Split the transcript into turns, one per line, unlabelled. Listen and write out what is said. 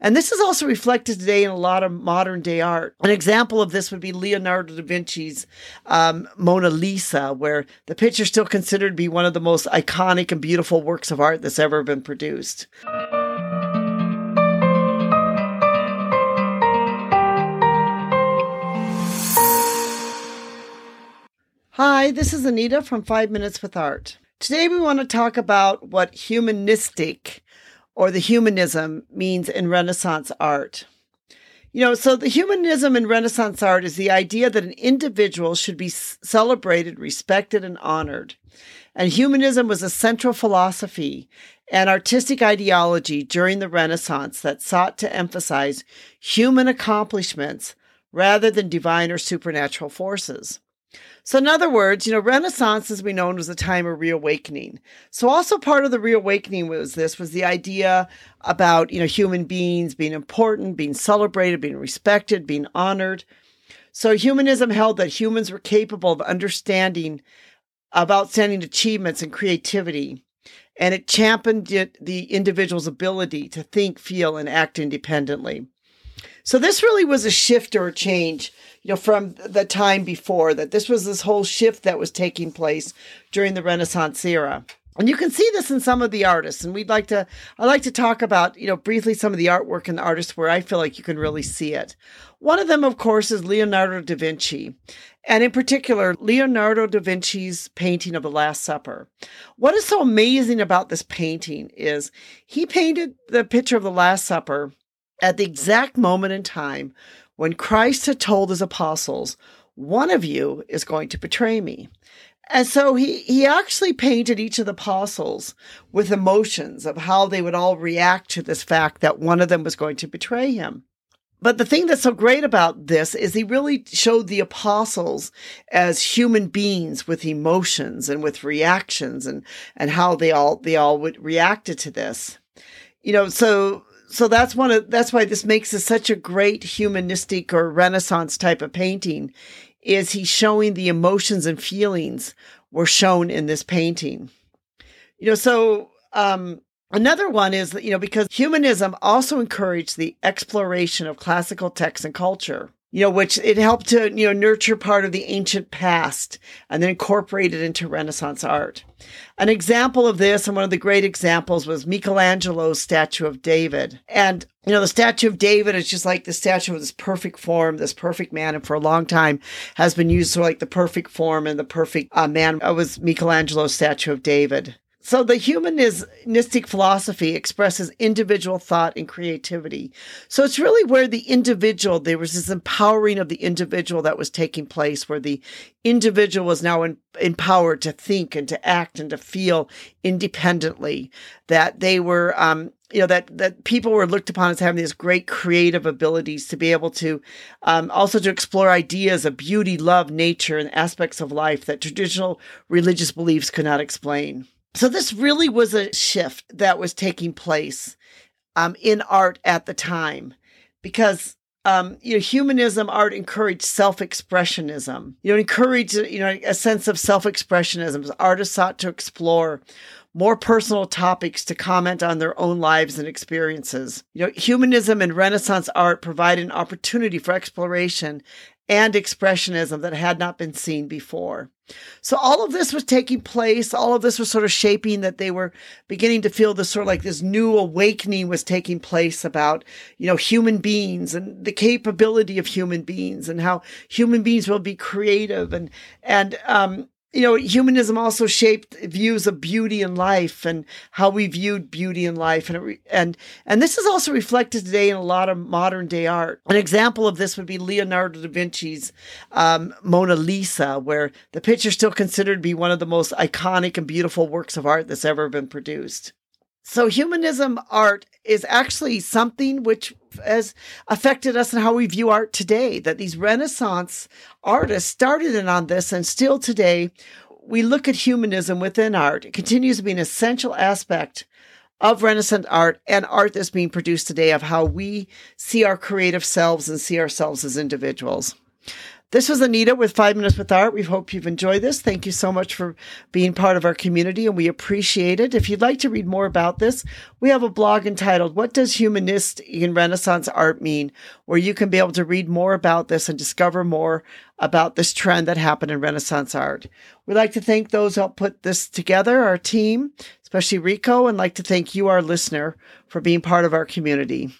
And this is also reflected today in a lot of modern day art. An example of this would be Leonardo da Vinci's um, Mona Lisa, where the picture is still considered to be one of the most iconic and beautiful works of art that's ever been produced. Hi, this is Anita from Five Minutes with Art. Today we want to talk about what humanistic or the humanism means in Renaissance art. You know, so the humanism in Renaissance art is the idea that an individual should be celebrated, respected, and honored. And humanism was a central philosophy and artistic ideology during the Renaissance that sought to emphasize human accomplishments rather than divine or supernatural forces. So, in other words, you know, Renaissance, as we know, was a time of reawakening. So, also part of the reawakening was this was the idea about you know human beings being important, being celebrated, being respected, being honored. So, humanism held that humans were capable of understanding of outstanding achievements and creativity, and it championed the individual's ability to think, feel, and act independently. So, this really was a shift or a change you know, from the time before that this was this whole shift that was taking place during the Renaissance era. And you can see this in some of the artists. And we'd like to, I like to talk about, you know, briefly some of the artwork and the artists where I feel like you can really see it. One of them, of course, is Leonardo da Vinci. And in particular, Leonardo da Vinci's painting of the Last Supper. What is so amazing about this painting is he painted the picture of the Last Supper at the exact moment in time when Christ had told his apostles, one of you is going to betray me. And so he, he actually painted each of the apostles with emotions of how they would all react to this fact that one of them was going to betray him. But the thing that's so great about this is he really showed the apostles as human beings with emotions and with reactions and, and how they all, they all would reacted to this. You know, so so that's one of that's why this makes it such a great humanistic or renaissance type of painting is he showing the emotions and feelings were shown in this painting. You know so um another one is you know because humanism also encouraged the exploration of classical texts and culture you know, which it helped to, you know, nurture part of the ancient past and then incorporate it into Renaissance art. An example of this, and one of the great examples, was Michelangelo's statue of David. And, you know, the statue of David is just like the statue of this perfect form, this perfect man, and for a long time has been used for like the perfect form and the perfect uh, man. It was Michelangelo's statue of David. So the humanistic philosophy expresses individual thought and creativity. So it's really where the individual, there was this empowering of the individual that was taking place, where the individual was now in, empowered to think and to act and to feel independently, that they were, um, you know that that people were looked upon as having these great creative abilities to be able to um, also to explore ideas of beauty love nature and aspects of life that traditional religious beliefs could not explain so this really was a shift that was taking place um, in art at the time because um, you know, humanism art encouraged self-expressionism. You know, encouraged you know a sense of self-expressionism. Artists sought to explore more personal topics to comment on their own lives and experiences. You know, humanism and Renaissance art provide an opportunity for exploration and expressionism that had not been seen before. So all of this was taking place. All of this was sort of shaping that they were beginning to feel this sort of like this new awakening was taking place about, you know, human beings and the capability of human beings and how human beings will be creative and, and, um, you know, humanism also shaped views of beauty and life and how we viewed beauty and life. And, re- and, and this is also reflected today in a lot of modern day art. An example of this would be Leonardo da Vinci's um, Mona Lisa, where the picture is still considered to be one of the most iconic and beautiful works of art that's ever been produced. So humanism art is actually something which has affected us in how we view art today. That these Renaissance artists started in on this, and still today, we look at humanism within art. It continues to be an essential aspect of Renaissance art and art that's being produced today of how we see our creative selves and see ourselves as individuals. This was Anita with Five Minutes with Art. We hope you've enjoyed this. Thank you so much for being part of our community and we appreciate it. If you'd like to read more about this, we have a blog entitled, What Does Humanistic in Renaissance Art Mean? where you can be able to read more about this and discover more about this trend that happened in Renaissance art. We'd like to thank those who helped put this together, our team, especially Rico, and like to thank you, our listener, for being part of our community.